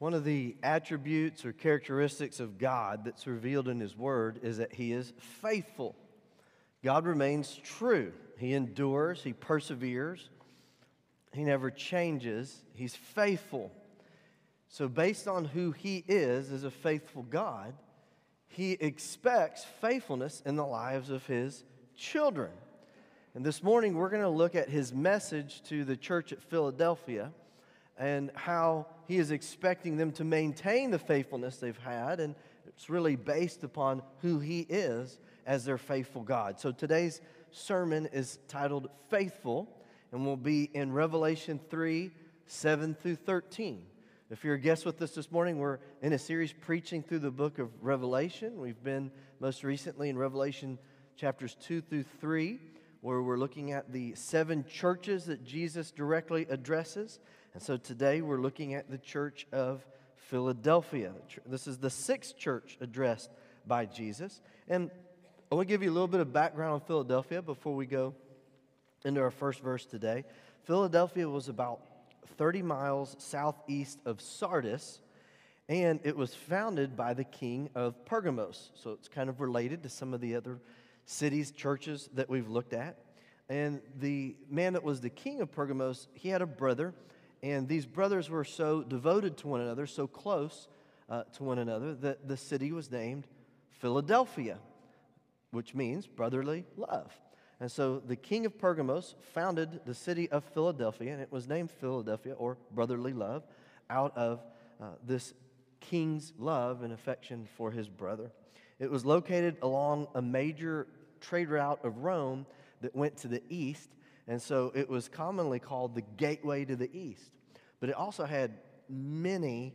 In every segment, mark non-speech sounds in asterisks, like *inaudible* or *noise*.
One of the attributes or characteristics of God that's revealed in His Word is that He is faithful. God remains true. He endures, He perseveres, He never changes, He's faithful. So, based on who He is as a faithful God, He expects faithfulness in the lives of His children. And this morning, we're going to look at His message to the church at Philadelphia and how he is expecting them to maintain the faithfulness they've had. And it's really based upon who he is as their faithful God. So today's sermon is titled Faithful and will be in Revelation 3 7 through 13. If you're a guest with us this morning, we're in a series preaching through the book of Revelation. We've been most recently in Revelation chapters 2 through 3, where we're looking at the seven churches that Jesus directly addresses. And so today we're looking at the church of Philadelphia. This is the sixth church addressed by Jesus. And I want to give you a little bit of background on Philadelphia before we go into our first verse today. Philadelphia was about 30 miles southeast of Sardis, and it was founded by the king of Pergamos. So it's kind of related to some of the other cities, churches that we've looked at. And the man that was the king of Pergamos, he had a brother and these brothers were so devoted to one another, so close uh, to one another, that the city was named Philadelphia, which means brotherly love. And so the king of Pergamos founded the city of Philadelphia, and it was named Philadelphia or brotherly love out of uh, this king's love and affection for his brother. It was located along a major trade route of Rome that went to the east and so it was commonly called the gateway to the east. But it also had many,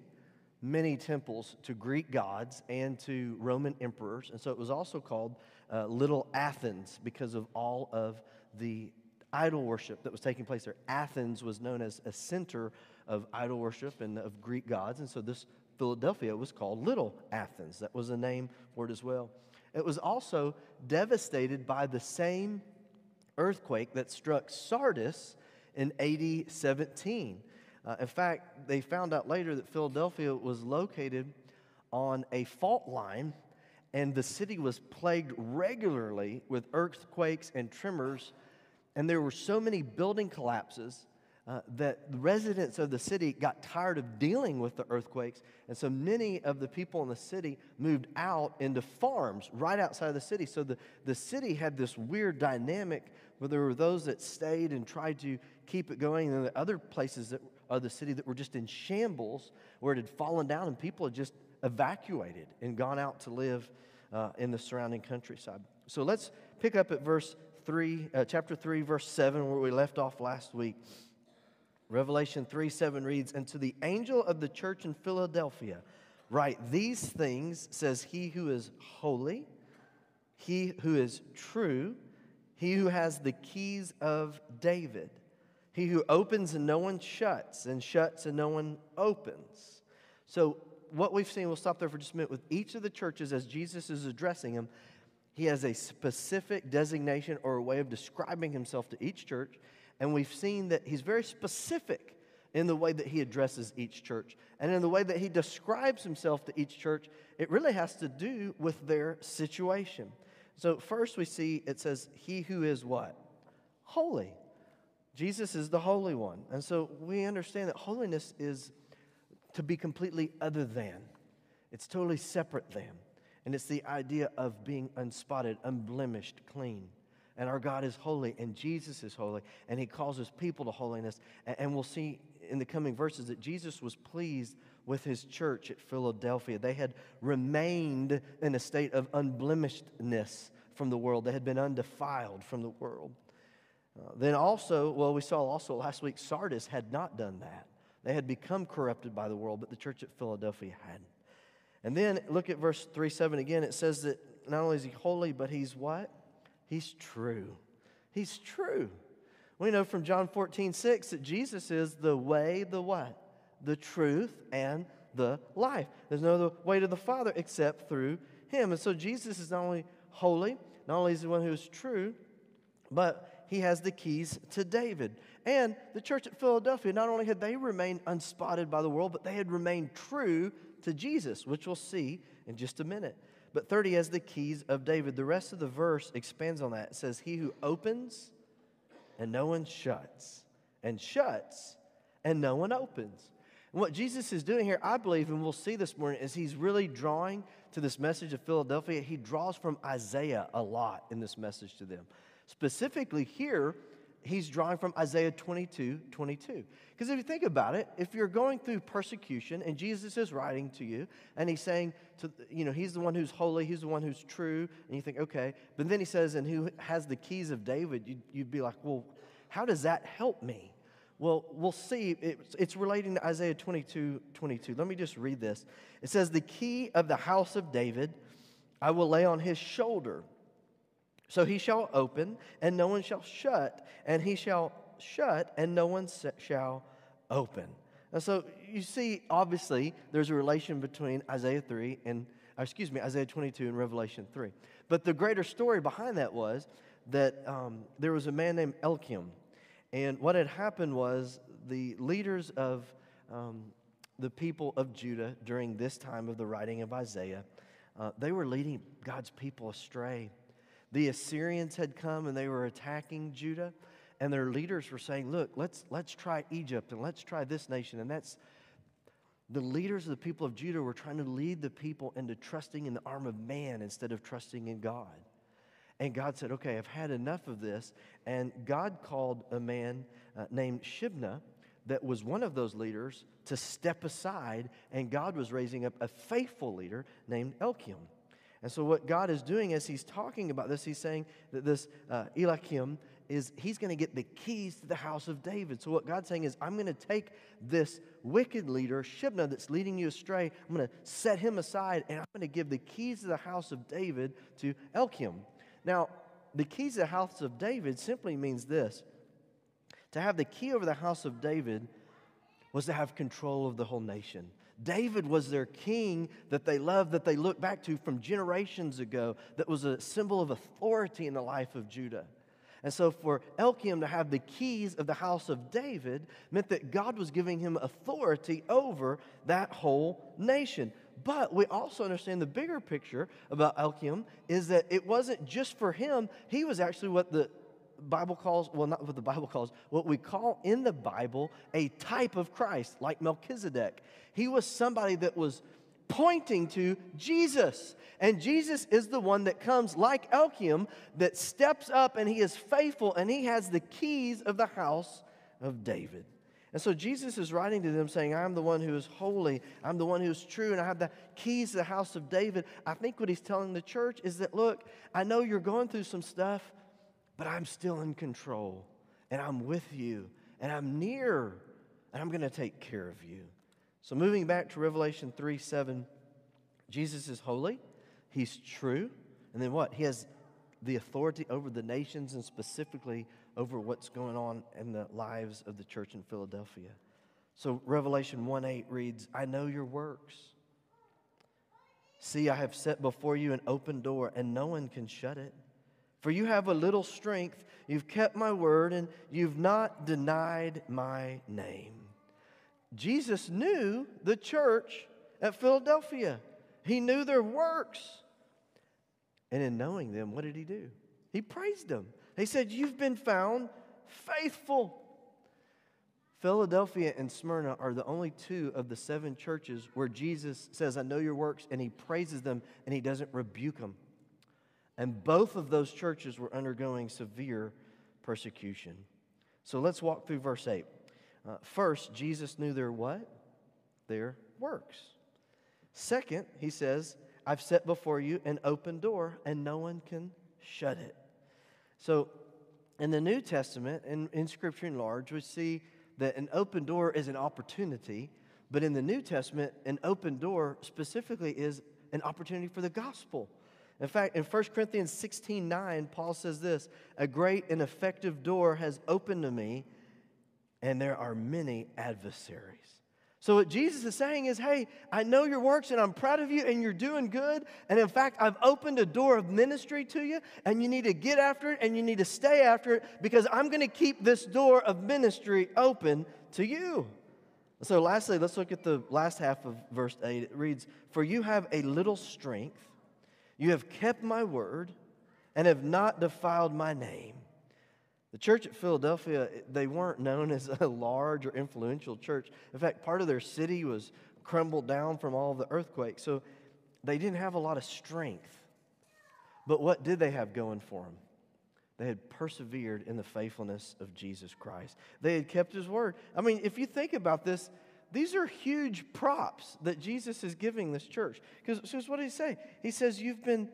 many temples to Greek gods and to Roman emperors. And so it was also called uh, Little Athens because of all of the idol worship that was taking place there. Athens was known as a center of idol worship and of Greek gods. And so this Philadelphia was called Little Athens. That was a name for it as well. It was also devastated by the same earthquake that struck Sardis in AD 17. Uh, in fact, they found out later that Philadelphia was located on a fault line, and the city was plagued regularly with earthquakes and tremors. And there were so many building collapses uh, that the residents of the city got tired of dealing with the earthquakes. And so many of the people in the city moved out into farms right outside of the city. So the, the city had this weird dynamic where there were those that stayed and tried to keep it going, and the other places that, of the city that were just in shambles, where it had fallen down and people had just evacuated and gone out to live uh, in the surrounding countryside. So let's pick up at verse 3, uh, chapter 3, verse 7, where we left off last week. Revelation 3 7 reads, And to the angel of the church in Philadelphia, write these things, says he who is holy, he who is true, he who has the keys of David, he who opens and no one shuts, and shuts and no one opens. So, what we've seen, we'll stop there for just a minute, with each of the churches as Jesus is addressing them, he has a specific designation or a way of describing himself to each church. And we've seen that he's very specific in the way that he addresses each church. And in the way that he describes himself to each church, it really has to do with their situation. So, first we see it says, He who is what? Holy. Jesus is the Holy One. And so we understand that holiness is to be completely other than, it's totally separate than. And it's the idea of being unspotted, unblemished, clean and our God is holy, and Jesus is holy, and He calls His people to holiness. And we'll see in the coming verses that Jesus was pleased with His church at Philadelphia. They had remained in a state of unblemishedness from the world, they had been undefiled from the world. Uh, then also, well, we saw also last week, Sardis had not done that. They had become corrupted by the world, but the church at Philadelphia hadn't. And then look at verse 3 7 again. It says that not only is he holy, but he's what? He's true. He's true. We know from John 14, 6 that Jesus is the way, the what? The truth and the life. There's no other way to the Father except through him. And so Jesus is not only holy, not only is he one who is true, but he has the keys to David. And the church at Philadelphia, not only had they remained unspotted by the world, but they had remained true to Jesus, which we'll see in just a minute. But 30 has the keys of David. The rest of the verse expands on that. It says, He who opens and no one shuts, and shuts and no one opens. And what Jesus is doing here, I believe, and we'll see this morning, is he's really drawing to this message of Philadelphia. He draws from Isaiah a lot in this message to them. Specifically, here, he's drawing from Isaiah 22 22. Because if you think about it, if you're going through persecution and Jesus is writing to you and he's saying, to, you know, he's the one who's holy, he's the one who's true, and you think, okay, but then he says, and who has the keys of David, you'd, you'd be like, well, how does that help me? Well, we'll see. It's, it's relating to Isaiah 22 22. Let me just read this. It says, The key of the house of David I will lay on his shoulder. So he shall open, and no one shall shut, and he shall shut, and no one shall open. And so you see, obviously, there's a relation between Isaiah 3 and, excuse me, Isaiah 22 and Revelation 3. But the greater story behind that was that um, there was a man named Eliakim and what had happened was the leaders of um, the people of Judah during this time of the writing of Isaiah, uh, they were leading God's people astray. The Assyrians had come and they were attacking Judah, and their leaders were saying, Look, let's, let's try Egypt and let's try this nation. And that's the leaders of the people of Judah were trying to lead the people into trusting in the arm of man instead of trusting in God. And God said, Okay, I've had enough of this. And God called a man uh, named Shebna that was one of those leaders to step aside, and God was raising up a faithful leader named Eliakim. And so, what God is doing as He's talking about this, He's saying that this uh, Eliakim is He's going to get the keys to the house of David. So, what God's saying is, I'm going to take this wicked leader, Shebna, that's leading you astray, I'm going to set him aside, and I'm going to give the keys to the house of David to Eliakim. Now, the keys to the house of David simply means this to have the key over the house of David was to have control of the whole nation. David was their king that they loved, that they looked back to from generations ago, that was a symbol of authority in the life of Judah. And so, for Eliakim to have the keys of the house of David meant that God was giving him authority over that whole nation. But we also understand the bigger picture about Eliakim is that it wasn't just for him, he was actually what the Bible calls, well, not what the Bible calls, what we call in the Bible a type of Christ, like Melchizedek. He was somebody that was pointing to Jesus. And Jesus is the one that comes like Eliakim that steps up and he is faithful and he has the keys of the house of David. And so Jesus is writing to them saying, I'm the one who is holy, I'm the one who is true, and I have the keys to the house of David. I think what he's telling the church is that, look, I know you're going through some stuff, but I'm still in control, and I'm with you, and I'm near, and I'm going to take care of you. So moving back to Revelation 3 7, Jesus is holy, he's true, and then what? He has the authority over the nations and specifically over what's going on in the lives of the church in Philadelphia. So Revelation 1 8 reads, I know your works. See, I have set before you an open door, and no one can shut it. For you have a little strength, you've kept my word, and you've not denied my name. Jesus knew the church at Philadelphia, he knew their works. And in knowing them, what did he do? He praised them. He said, You've been found faithful. Philadelphia and Smyrna are the only two of the seven churches where Jesus says, I know your works, and he praises them and he doesn't rebuke them. And both of those churches were undergoing severe persecution. So let's walk through verse 8. Uh, first, Jesus knew their what? Their works. Second, he says, I've set before you an open door, and no one can shut it. So, in the New Testament, in, in Scripture in large, we see that an open door is an opportunity, but in the New Testament, an open door specifically is an opportunity for the gospel. In fact, in 1 Corinthians 16 9, Paul says this A great and effective door has opened to me, and there are many adversaries. So, what Jesus is saying is, hey, I know your works and I'm proud of you and you're doing good. And in fact, I've opened a door of ministry to you and you need to get after it and you need to stay after it because I'm going to keep this door of ministry open to you. So, lastly, let's look at the last half of verse 8. It reads, For you have a little strength, you have kept my word, and have not defiled my name. The church at Philadelphia, they weren't known as a large or influential church. In fact, part of their city was crumbled down from all the earthquakes. So they didn't have a lot of strength. But what did they have going for them? They had persevered in the faithfulness of Jesus Christ. They had kept his word. I mean, if you think about this, these are huge props that Jesus is giving this church. Because what did he say? He says, You've been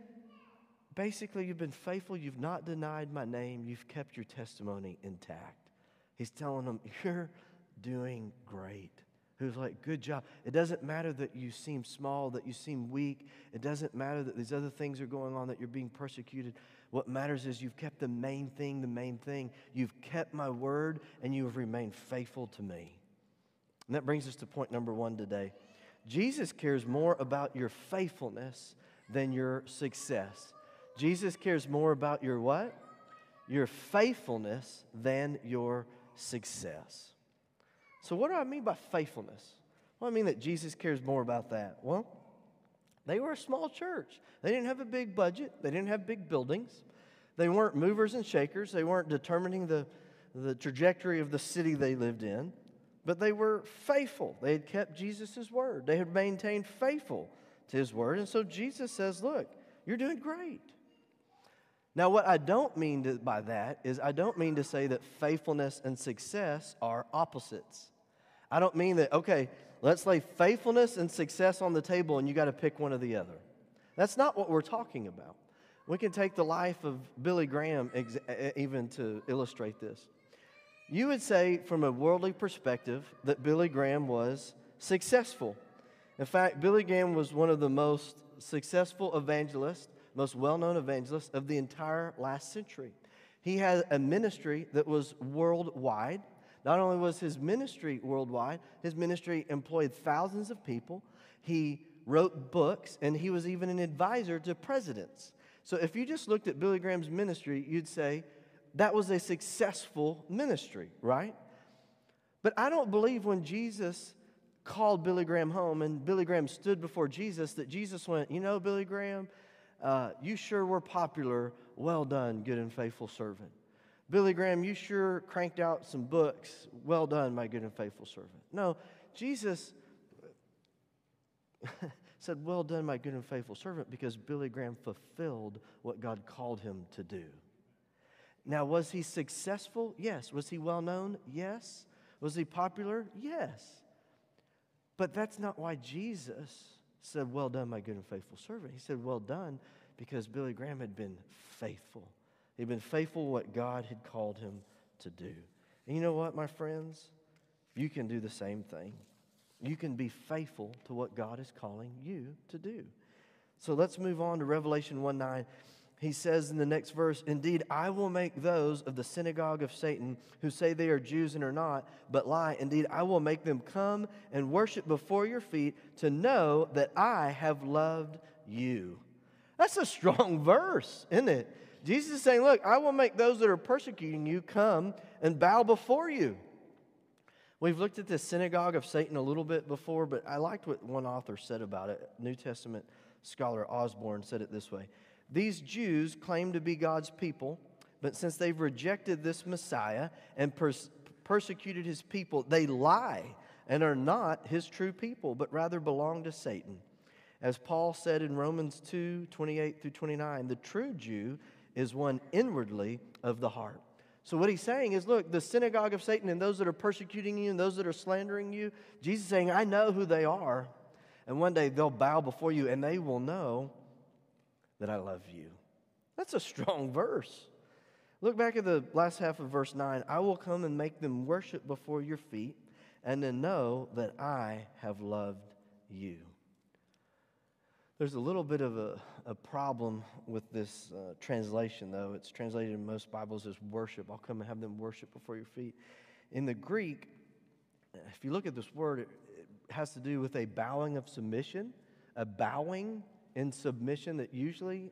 basically, you've been faithful. You've not denied my name. You've kept your testimony intact. He's telling them, *laughs* You're doing great. Who's like, Good job. It doesn't matter that you seem small, that you seem weak. It doesn't matter that these other things are going on, that you're being persecuted. What matters is you've kept the main thing, the main thing. You've kept my word, and you have remained faithful to me. And that brings us to point number one today. Jesus cares more about your faithfulness than your success. Jesus cares more about your what? Your faithfulness than your success. So, what do I mean by faithfulness? Well, I mean that Jesus cares more about that. Well, they were a small church. They didn't have a big budget, they didn't have big buildings. They weren't movers and shakers, they weren't determining the, the trajectory of the city they lived in, but they were faithful. They had kept Jesus' word, they had maintained faithful to his word. And so Jesus says, Look, you're doing great. Now, what I don't mean to, by that is I don't mean to say that faithfulness and success are opposites. I don't mean that, okay, let's lay faithfulness and success on the table and you got to pick one or the other. That's not what we're talking about. We can take the life of Billy Graham ex- even to illustrate this. You would say, from a worldly perspective, that Billy Graham was successful. In fact, Billy Graham was one of the most successful evangelists most well known evangelists of the entire last century. He had a ministry that was worldwide. Not only was his ministry worldwide, his ministry employed thousands of people. He wrote books, and he was even an advisor to presidents. So if you just looked at Billy Graham's ministry, you'd say that was a successful ministry, right? But I don't believe when Jesus called Billy Graham home and Billy Graham stood before Jesus that Jesus went, You know, Billy Graham, uh, you sure were popular. Well done, good and faithful servant. Billy Graham, you sure cranked out some books. Well done, my good and faithful servant. No, Jesus *laughs* said, Well done, my good and faithful servant, because Billy Graham fulfilled what God called him to do. Now, was he successful? Yes. Was he well known? Yes. Was he popular? Yes. But that's not why Jesus said, Well done, my good and faithful servant. He said, Well done, because Billy Graham had been faithful. He'd been faithful to what God had called him to do. And you know what, my friends? You can do the same thing. You can be faithful to what God is calling you to do. So let's move on to Revelation 1 9 he says in the next verse, Indeed, I will make those of the synagogue of Satan who say they are Jews and are not, but lie. Indeed, I will make them come and worship before your feet to know that I have loved you. That's a strong *laughs* verse, isn't it? Jesus is saying, Look, I will make those that are persecuting you come and bow before you. We've looked at the synagogue of Satan a little bit before, but I liked what one author said about it. New Testament scholar Osborne said it this way these Jews claim to be God's people, but since they've rejected this Messiah and pers- persecuted his people, they lie and are not his true people, but rather belong to Satan. As Paul said in Romans 2 28 through 29, the true Jew is one inwardly of the heart. So, what he's saying is look, the synagogue of Satan and those that are persecuting you and those that are slandering you, Jesus saying, I know who they are. And one day they'll bow before you and they will know that I love you. That's a strong verse. Look back at the last half of verse 9. I will come and make them worship before your feet and then know that I have loved you. There's a little bit of a, a problem with this uh, translation, though. It's translated in most Bibles as worship. I'll come and have them worship before your feet. In the Greek, if you look at this word, it, has to do with a bowing of submission, a bowing in submission that usually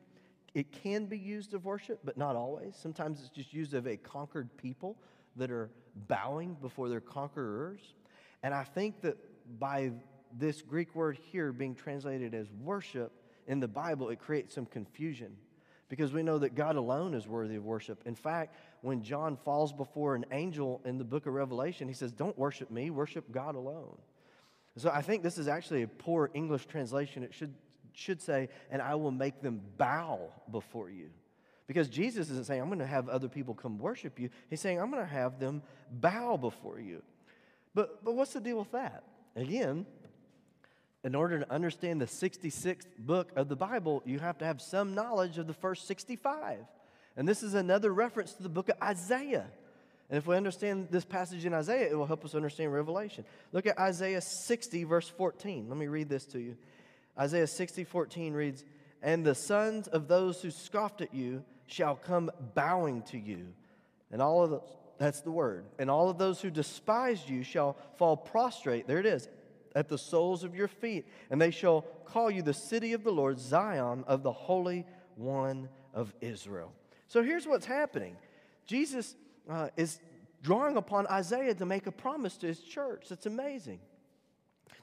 it can be used of worship, but not always. Sometimes it's just used of a conquered people that are bowing before their conquerors. And I think that by this Greek word here being translated as worship in the Bible, it creates some confusion because we know that God alone is worthy of worship. In fact, when John falls before an angel in the book of Revelation, he says, Don't worship me, worship God alone. So I think this is actually a poor English translation. It should, should say, And I will make them bow before you. Because Jesus isn't saying, I'm going to have other people come worship you. He's saying, I'm going to have them bow before you. But, but what's the deal with that? Again, in order to understand the 66th book of the Bible, you have to have some knowledge of the first 65. And this is another reference to the book of Isaiah. And if we understand this passage in Isaiah, it will help us understand Revelation. Look at Isaiah 60, verse 14. Let me read this to you. Isaiah 60, 14 reads, And the sons of those who scoffed at you shall come bowing to you. And all of those, that's the word. And all of those who despised you shall fall prostrate. There it is at the soles of your feet, and they shall call you the city of the Lord, Zion of the Holy One of Israel. So here's what's happening Jesus uh, is drawing upon Isaiah to make a promise to his church. That's amazing.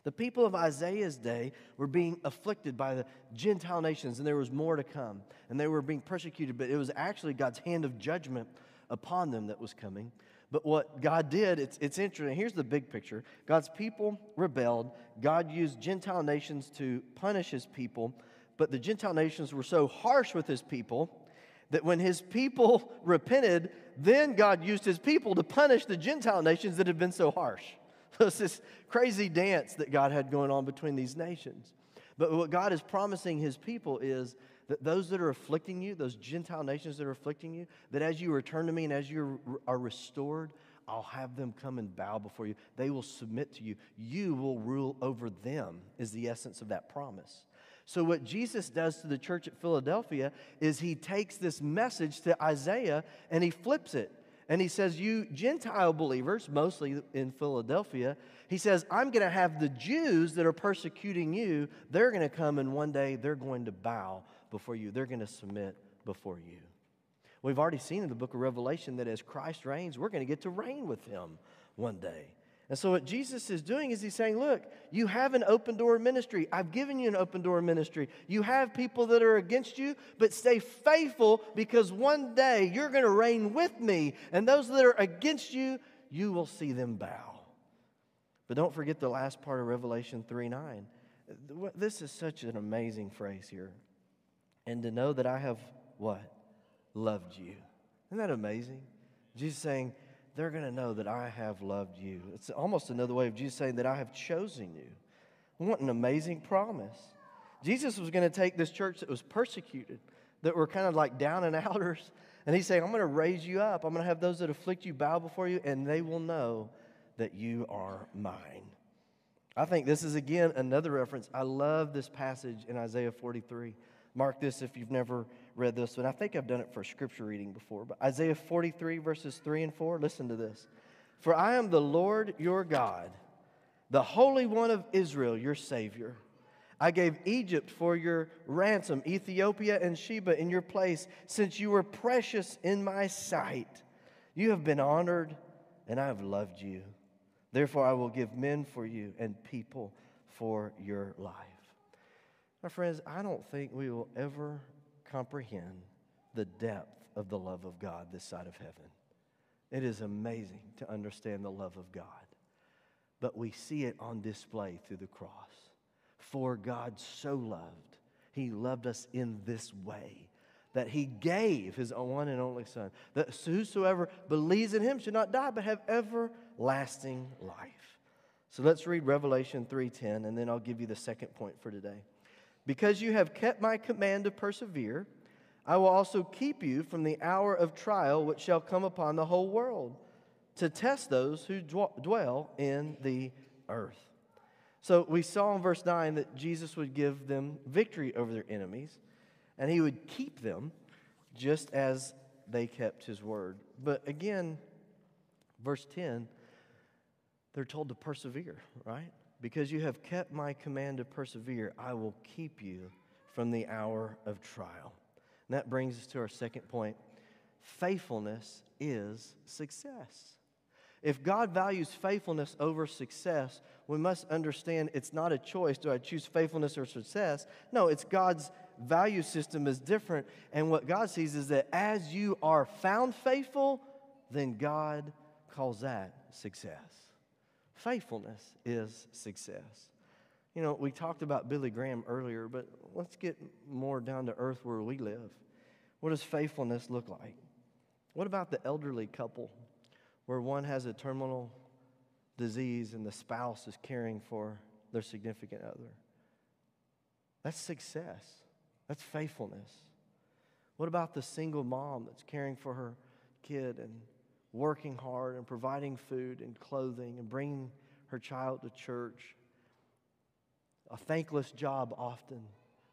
The people of Isaiah's day were being afflicted by the Gentile nations, and there was more to come. And they were being persecuted, but it was actually God's hand of judgment upon them that was coming. But what God did, it's, it's interesting. Here's the big picture God's people rebelled. God used Gentile nations to punish his people, but the Gentile nations were so harsh with his people that when his people *laughs* repented, then God used his people to punish the Gentile nations that had been so harsh. *laughs* It's this crazy dance that God had going on between these nations. But what God is promising his people is that those that are afflicting you, those Gentile nations that are afflicting you, that as you return to me and as you are restored, I'll have them come and bow before you. They will submit to you. You will rule over them, is the essence of that promise. So, what Jesus does to the church at Philadelphia is he takes this message to Isaiah and he flips it. And he says, You Gentile believers, mostly in Philadelphia, he says, I'm going to have the Jews that are persecuting you, they're going to come and one day they're going to bow before you, they're going to submit before you. We've already seen in the book of Revelation that as Christ reigns, we're going to get to reign with him one day. And so, what Jesus is doing is he's saying, Look, you have an open door ministry. I've given you an open door ministry. You have people that are against you, but stay faithful because one day you're going to reign with me. And those that are against you, you will see them bow. But don't forget the last part of Revelation 3 9. This is such an amazing phrase here and to know that I have what? Loved you. Isn't that amazing? Jesus saying, they're going to know that I have loved you. It's almost another way of Jesus saying that I have chosen you. What an amazing promise. Jesus was going to take this church that was persecuted, that were kind of like down and *laughs* outers, and he's saying, I'm going to raise you up. I'm going to have those that afflict you bow before you, and they will know that you are mine. I think this is again another reference. I love this passage in Isaiah 43. Mark this if you've never read this one. I think I've done it for scripture reading before, but Isaiah 43, verses 3 and 4, listen to this. For I am the Lord your God, the Holy One of Israel, your Savior. I gave Egypt for your ransom, Ethiopia and Sheba in your place, since you were precious in my sight. You have been honored, and I have loved you. Therefore, I will give men for you and people for your life. My friends, I don't think we will ever comprehend the depth of the love of God this side of heaven. It is amazing to understand the love of God, but we see it on display through the cross. For God so loved, He loved us in this way that He gave His one and only Son, that whosoever believes in Him should not die but have everlasting life. So let's read Revelation 3:10 and then I'll give you the second point for today. Because you have kept my command to persevere, I will also keep you from the hour of trial which shall come upon the whole world to test those who dwell in the earth. So we saw in verse 9 that Jesus would give them victory over their enemies and he would keep them just as they kept his word. But again, verse 10, they're told to persevere, right? Because you have kept my command to persevere, I will keep you from the hour of trial. And that brings us to our second point faithfulness is success. If God values faithfulness over success, we must understand it's not a choice. Do I choose faithfulness or success? No, it's God's value system is different. And what God sees is that as you are found faithful, then God calls that success. Faithfulness is success. You know, we talked about Billy Graham earlier, but let's get more down to earth where we live. What does faithfulness look like? What about the elderly couple where one has a terminal disease and the spouse is caring for their significant other? That's success. That's faithfulness. What about the single mom that's caring for her kid and working hard and providing food and clothing and bringing her child to church? A thankless job often,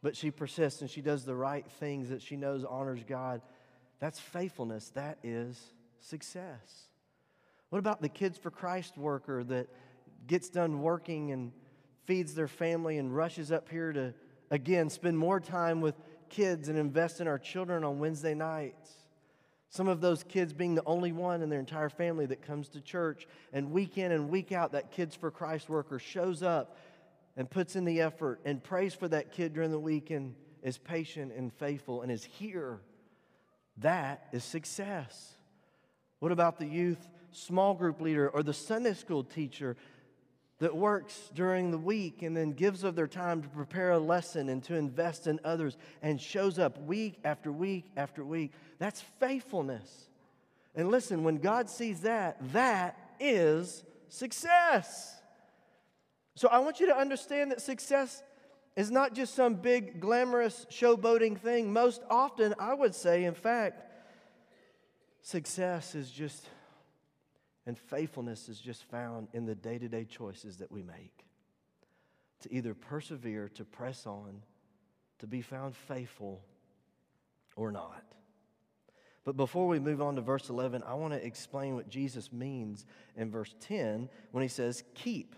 but she persists and she does the right things that she knows honors God. That's faithfulness. That is success. What about the Kids for Christ worker that gets done working and feeds their family and rushes up here to, again, spend more time with kids and invest in our children on Wednesday nights? Some of those kids being the only one in their entire family that comes to church, and week in and week out, that Kids for Christ worker shows up and puts in the effort and prays for that kid during the week and is patient and faithful and is here that is success. What about the youth small group leader or the Sunday school teacher that works during the week and then gives of their time to prepare a lesson and to invest in others and shows up week after week after week? That's faithfulness. And listen, when God sees that, that is success. So I want you to understand that success is not just some big, glamorous, showboating thing. Most often, I would say, in fact, success is just, and faithfulness is just found in the day to day choices that we make. To either persevere, to press on, to be found faithful, or not. But before we move on to verse 11, I want to explain what Jesus means in verse 10 when he says, keep.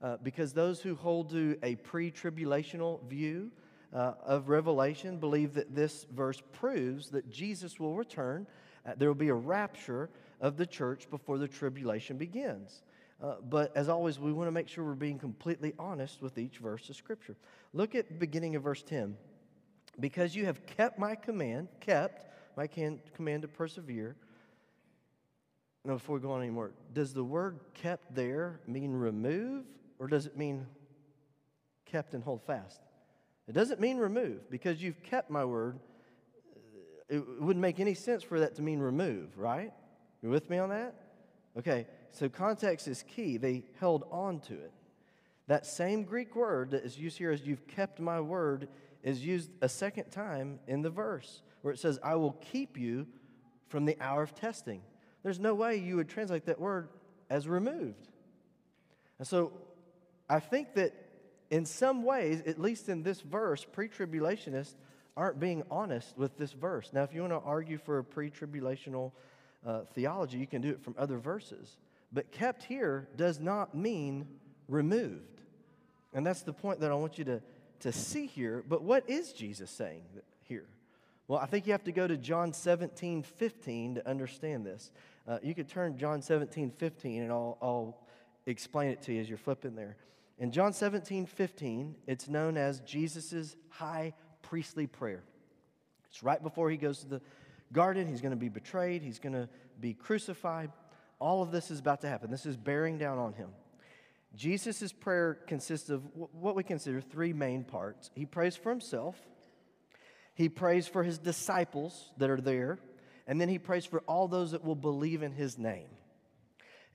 Uh, because those who hold to a pre tribulational view uh, of Revelation believe that this verse proves that Jesus will return. Uh, there will be a rapture of the church before the tribulation begins. Uh, but as always, we want to make sure we're being completely honest with each verse of Scripture. Look at the beginning of verse 10. Because you have kept my command, kept my can, command to persevere. Now, before we go on anymore, does the word kept there mean remove or does it mean kept and hold fast? It doesn't mean remove because you've kept my word. It wouldn't make any sense for that to mean remove, right? You with me on that? Okay, so context is key. They held on to it. That same Greek word that is used here as you've kept my word is used a second time in the verse where it says, I will keep you from the hour of testing. There's no way you would translate that word as removed. And so I think that in some ways, at least in this verse, pre tribulationists aren't being honest with this verse. Now, if you want to argue for a pre tribulational uh, theology, you can do it from other verses. But kept here does not mean removed. And that's the point that I want you to, to see here. But what is Jesus saying here? Well, I think you have to go to John 17, 15 to understand this. Uh, you could turn John 17, 15, and I'll, I'll explain it to you as you're flipping there. In John 17, 15, it's known as Jesus' high priestly prayer. It's right before he goes to the garden. He's going to be betrayed, he's going to be crucified. All of this is about to happen. This is bearing down on him. Jesus' prayer consists of what we consider three main parts. He prays for himself, he prays for his disciples that are there, and then he prays for all those that will believe in his name.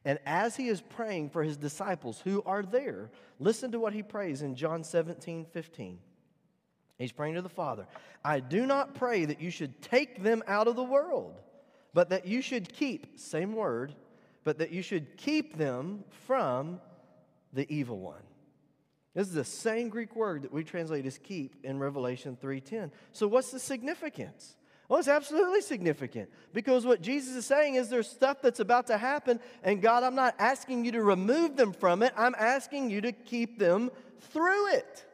And as he is praying for his disciples who are there, listen to what he prays in John 17, 15. He's praying to the Father I do not pray that you should take them out of the world, but that you should keep, same word, but that you should keep them from the evil one. This is the same Greek word that we translate as keep in Revelation 3:10. So what's the significance? Well, it's absolutely significant because what Jesus is saying is there's stuff that's about to happen, and God, I'm not asking you to remove them from it, I'm asking you to keep them through it.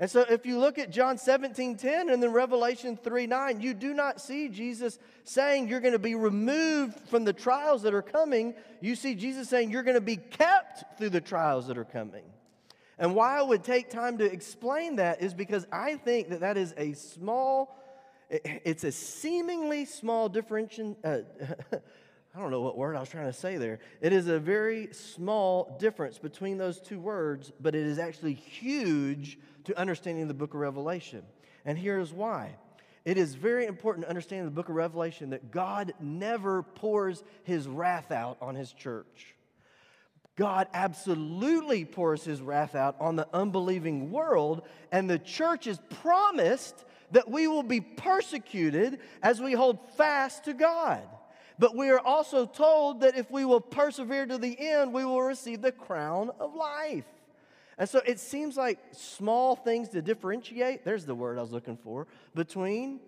And so if you look at John 17 10 and then Revelation 3 9, you do not see Jesus saying you're going to be removed from the trials that are coming. You see Jesus saying you're going to be kept through the trials that are coming. And why I would take time to explain that is because I think that that is a small, it's a seemingly small differentiation. Uh, *laughs* I don't know what word I was trying to say there. It is a very small difference between those two words, but it is actually huge to understanding the book of Revelation. And here's why. It is very important to understand the book of Revelation that God never pours his wrath out on his church. God absolutely pours his wrath out on the unbelieving world, and the church is promised that we will be persecuted as we hold fast to God. But we are also told that if we will persevere to the end, we will receive the crown of life. And so it seems like small things to differentiate, there's the word I was looking for, between,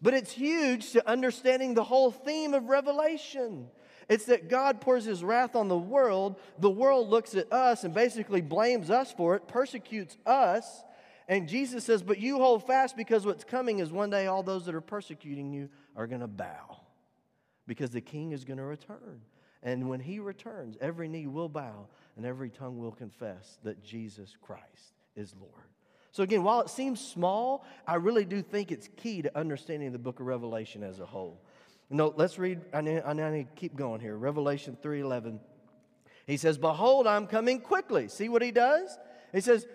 but it's huge to understanding the whole theme of Revelation. It's that God pours his wrath on the world. The world looks at us and basically blames us for it, persecutes us. And Jesus says, But you hold fast because what's coming is one day all those that are persecuting you are going to bow because the king is going to return. And when he returns, every knee will bow and every tongue will confess that Jesus Christ is Lord. So, again, while it seems small, I really do think it's key to understanding the book of Revelation as a whole. No, let's read, I need, to keep going here. Revelation 3.11. He says, Behold, I'm coming quickly. See what he does? He says,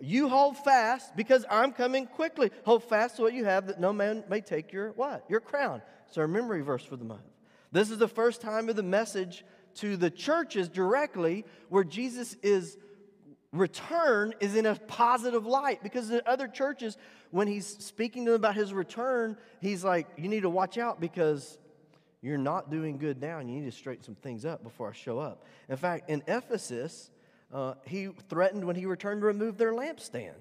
You hold fast because I'm coming quickly. Hold fast to what you have that no man may take your what? Your crown. It's our memory verse for the month. This is the first time of the message to the churches directly where Jesus is return is in a positive light. Because the other churches when he's speaking to them about his return he's like you need to watch out because you're not doing good now and you need to straighten some things up before i show up. In fact in ephesus uh, he threatened when he returned to remove their lampstand.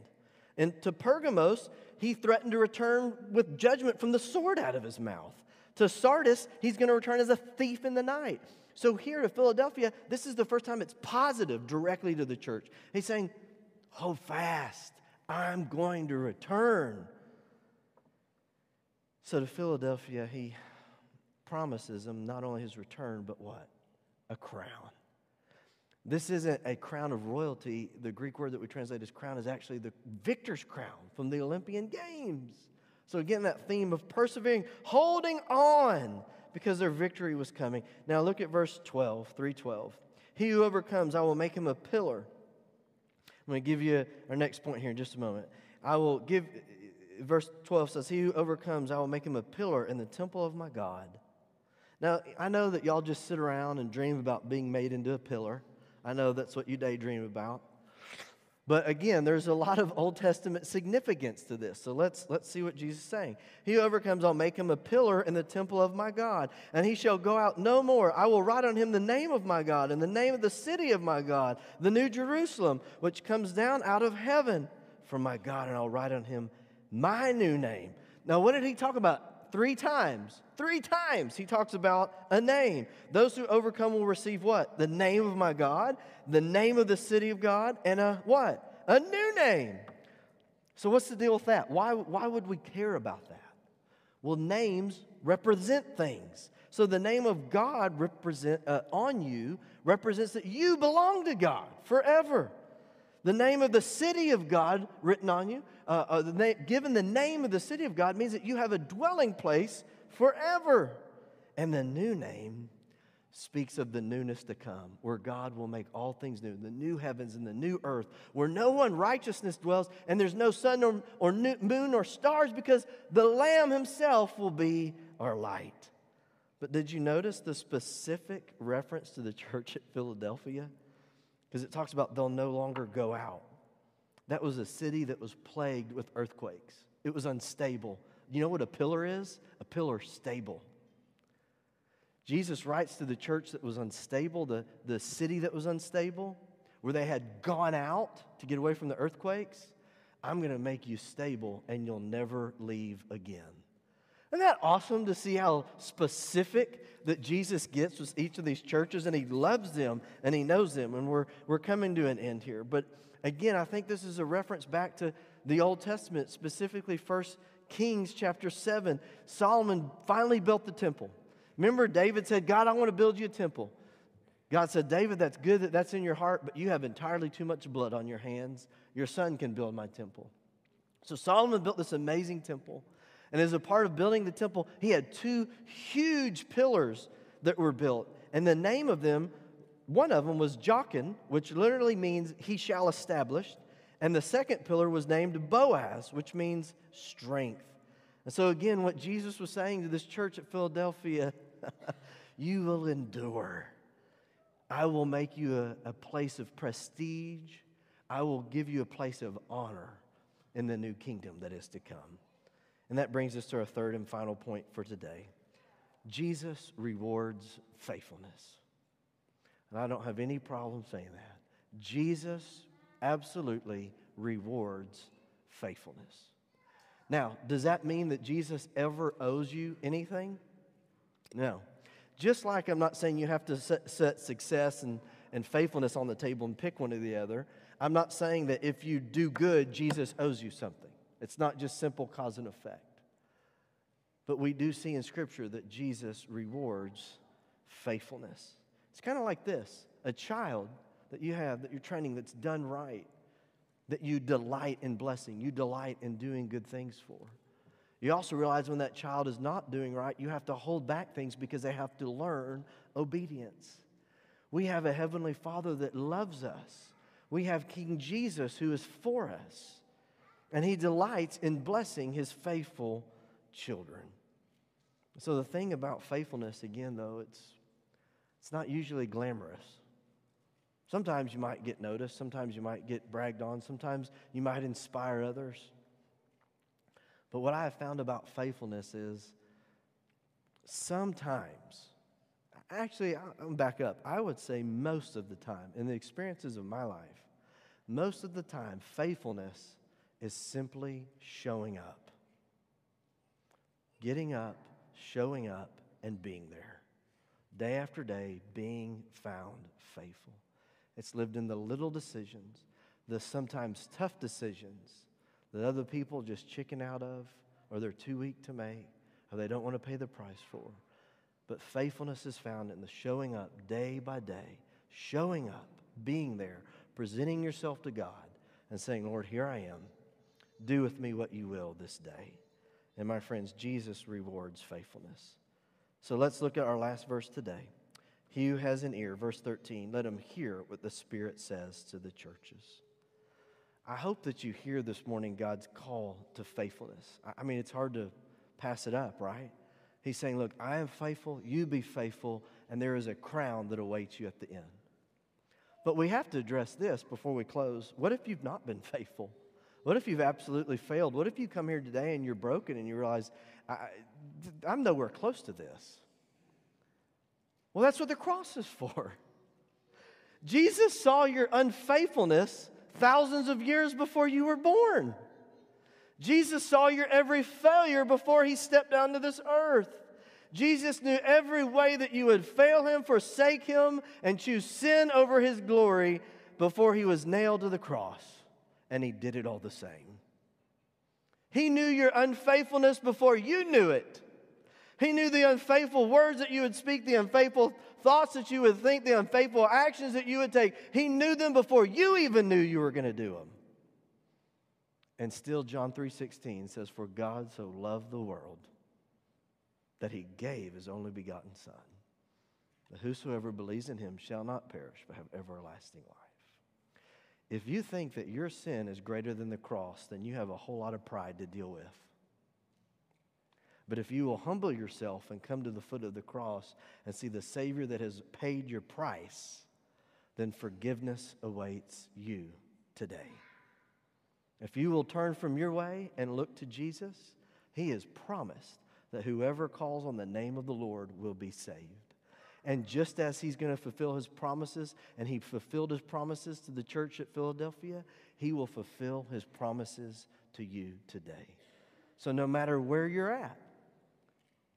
And to pergamos he threatened to return with judgment from the sword out of his mouth to Sardis, he's going to return as a thief in the night. So here to Philadelphia, this is the first time it's positive directly to the church. He's saying, Hold fast, I'm going to return. So to Philadelphia, he promises them not only his return, but what? A crown. This isn't a crown of royalty. The Greek word that we translate as crown is actually the victor's crown from the Olympian Games. So, again, that theme of persevering, holding on because their victory was coming. Now, look at verse 12, 312. He who overcomes, I will make him a pillar. I'm going to give you our next point here in just a moment. I will give, verse 12 says, He who overcomes, I will make him a pillar in the temple of my God. Now, I know that y'all just sit around and dream about being made into a pillar. I know that's what you daydream about. But again, there's a lot of *laughs* Old Testament significance to this. So let's, let's see what Jesus is saying. He overcomes, I'll make him a pillar in the temple of my God, and he shall go out no more. I will write on him the name of my God and the name of the city of my God, the new Jerusalem, which comes down out of heaven from my God, and I'll write on him my new name. Now, what did he talk about? Three times. Three times he talks about a name. Those who overcome will receive what? The name of my God, the name of the city of God, and a what? A new name. So, what's the deal with that? Why, why would we care about that? Well, names represent things. So, the name of God represent, uh, on you represents that you belong to God forever. The name of the city of God written on you, uh, uh, the given the name of the city of God, means that you have a dwelling place forever. And the new name speaks of the newness to come, where God will make all things new, the new heavens and the new earth, where no unrighteousness dwells, and there's no sun or, or moon or stars, because the Lamb himself will be our light. But did you notice the specific reference to the church at Philadelphia? Because it talks about they'll no longer go out. That was a city that was plagued with earthquakes, it was unstable. You know what a pillar is? A pillar stable. Jesus writes to the church that was unstable, the, the city that was unstable, where they had gone out to get away from the earthquakes. I'm going to make you stable and you'll never leave again. Isn't that awesome to see how specific that Jesus gets with each of these churches and he loves them and he knows them? And we're, we're coming to an end here. But again, I think this is a reference back to the Old Testament, specifically First Kings chapter 7. Solomon finally built the temple. Remember, David said, God, I want to build you a temple. God said, David, that's good that that's in your heart, but you have entirely too much blood on your hands. Your son can build my temple. So Solomon built this amazing temple. And as a part of building the temple, he had two huge pillars that were built. And the name of them, one of them was Jachin, which literally means he shall establish. And the second pillar was named Boaz, which means strength. And so, again, what Jesus was saying to this church at Philadelphia *laughs* you will endure. I will make you a, a place of prestige. I will give you a place of honor in the new kingdom that is to come. And that brings us to our third and final point for today Jesus rewards faithfulness. And I don't have any problem saying that. Jesus absolutely rewards faithfulness. Now, does that mean that Jesus ever owes you anything? No. Just like I'm not saying you have to set, success and, and faithfulness on the table and pick one or the other, I'm not saying that if you do good, Jesus owes you something. It's not just simple cause and effect. But we do see in Scripture that Jesus rewards faithfulness. It's kind of like this a child that you have that you're training that's done right, that you delight in blessing, you delight in doing good things for. You also realize when that child is not doing right, you have to hold back things because they have to learn obedience. We have a Heavenly Father that loves us. We have King Jesus who is for us, and He delights in blessing His faithful children. So, the thing about faithfulness, again, though, it's, it's not usually glamorous. Sometimes you might get noticed, sometimes you might get bragged on, sometimes you might inspire others. But what I have found about faithfulness is sometimes, actually, I'm back up. I would say most of the time, in the experiences of my life, most of the time, faithfulness is simply showing up. Getting up, showing up, and being there. Day after day, being found faithful. It's lived in the little decisions, the sometimes tough decisions that other people just chicken out of, or they're too weak to make, or they don't want to pay the price for. But faithfulness is found in the showing up day by day, showing up, being there, presenting yourself to God, and saying, Lord, here I am. Do with me what you will this day. And my friends, Jesus rewards faithfulness. So let's look at our last verse today. He who has an ear, verse 13, let him hear what the Spirit says to the churches. I hope that you hear this morning God's call to faithfulness. I mean, it's hard to pass it up, right? He's saying, Look, I am faithful, you be faithful, and there is a crown that awaits you at the end. But we have to address this before we close. What if you've not been *laughs* faithful? What if you've absolutely failed? What if you come here today and you're broken and you realize, I, am nowhere close to this? Well, that's what the cross is for. Jesus saw your unfaithfulness thousands of years before you were born. Jesus saw your every failure before he stepped down to this earth. Jesus knew every way that you would fail him, forsake him, and choose sin over his glory before he was nailed to the cross and he did it all the same. He knew your unfaithfulness before you knew it. He knew the unfaithful words that you would speak, the unfaithful thoughts that you would think, the unfaithful actions that you would take. He knew them before you even knew you were going to do them. And still John 3:16 says for God so loved the world that he gave his only begotten son that whosoever believes in him shall not perish but have everlasting life. If you think that your sin is greater than the cross, then you have a whole lot of pride to deal with. But if you will humble yourself and come to the foot of the cross and see the Savior that has paid your price, then forgiveness awaits you today. If you will turn from your way and look to Jesus, He has promised that whoever calls on the name of the Lord will be saved. And just as he's going to fulfill his promises, and he fulfilled his promises to the church at Philadelphia, he will fulfill his promises to you today. So, no matter where you're at,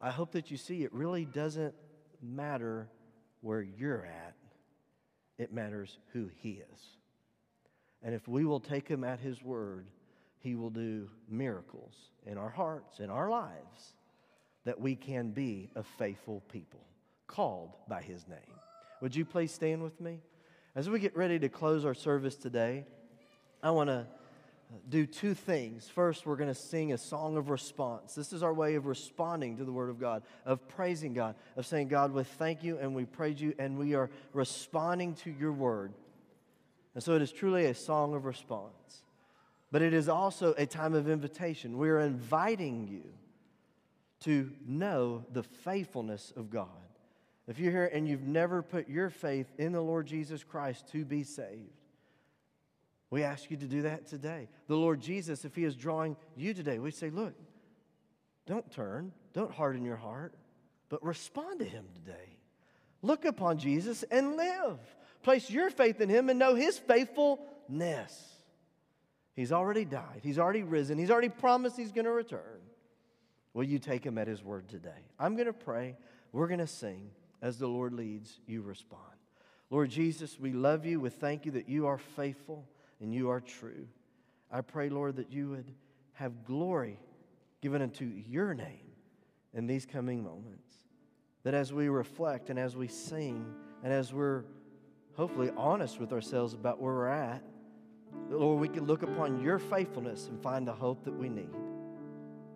I hope that you see it really doesn't matter where you're at, it matters who He is. And if we will take Him at His word, He will do miracles in our hearts, in our lives, that we can be a faithful people called by His name. Would you please stand with me? As we get ready to close our service today, I want to do two things. First, we're going to sing a song of response. This is our way of responding to the Word of God, of praising God, of saying, God, we thank you and we praise you, and we are responding to your Word. And so it is truly a song of response. But it is also a time of invitation. We are inviting you to know the faithfulness of God. If you're here and you've never put your faith in the Lord Jesus Christ to be saved, we ask you to do that today. The Lord Jesus, if He is drawing you today, we say, look, don't turn, don't harden your heart, but respond to Him today. Look upon Jesus and live. Place your faith in Him and know His faithfulness. He's already died, He's already risen, He's already promised He's going to return. Will you take Him at His word today? I'm going to pray. We're going to sing. As the Lord leads, you respond. Lord Jesus, we love you. We thank you that you are faithful and you are true. I pray, Lord, that you would have glory given unto your name in these coming moments. That as we reflect and as we sing and as we're hopefully honest with ourselves about where we're at, that, Lord, we can look upon your faithfulness and find the hope that we need.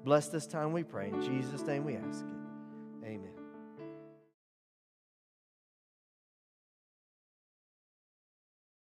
Bless this time, we pray. In Jesus' name we ask it. Amen.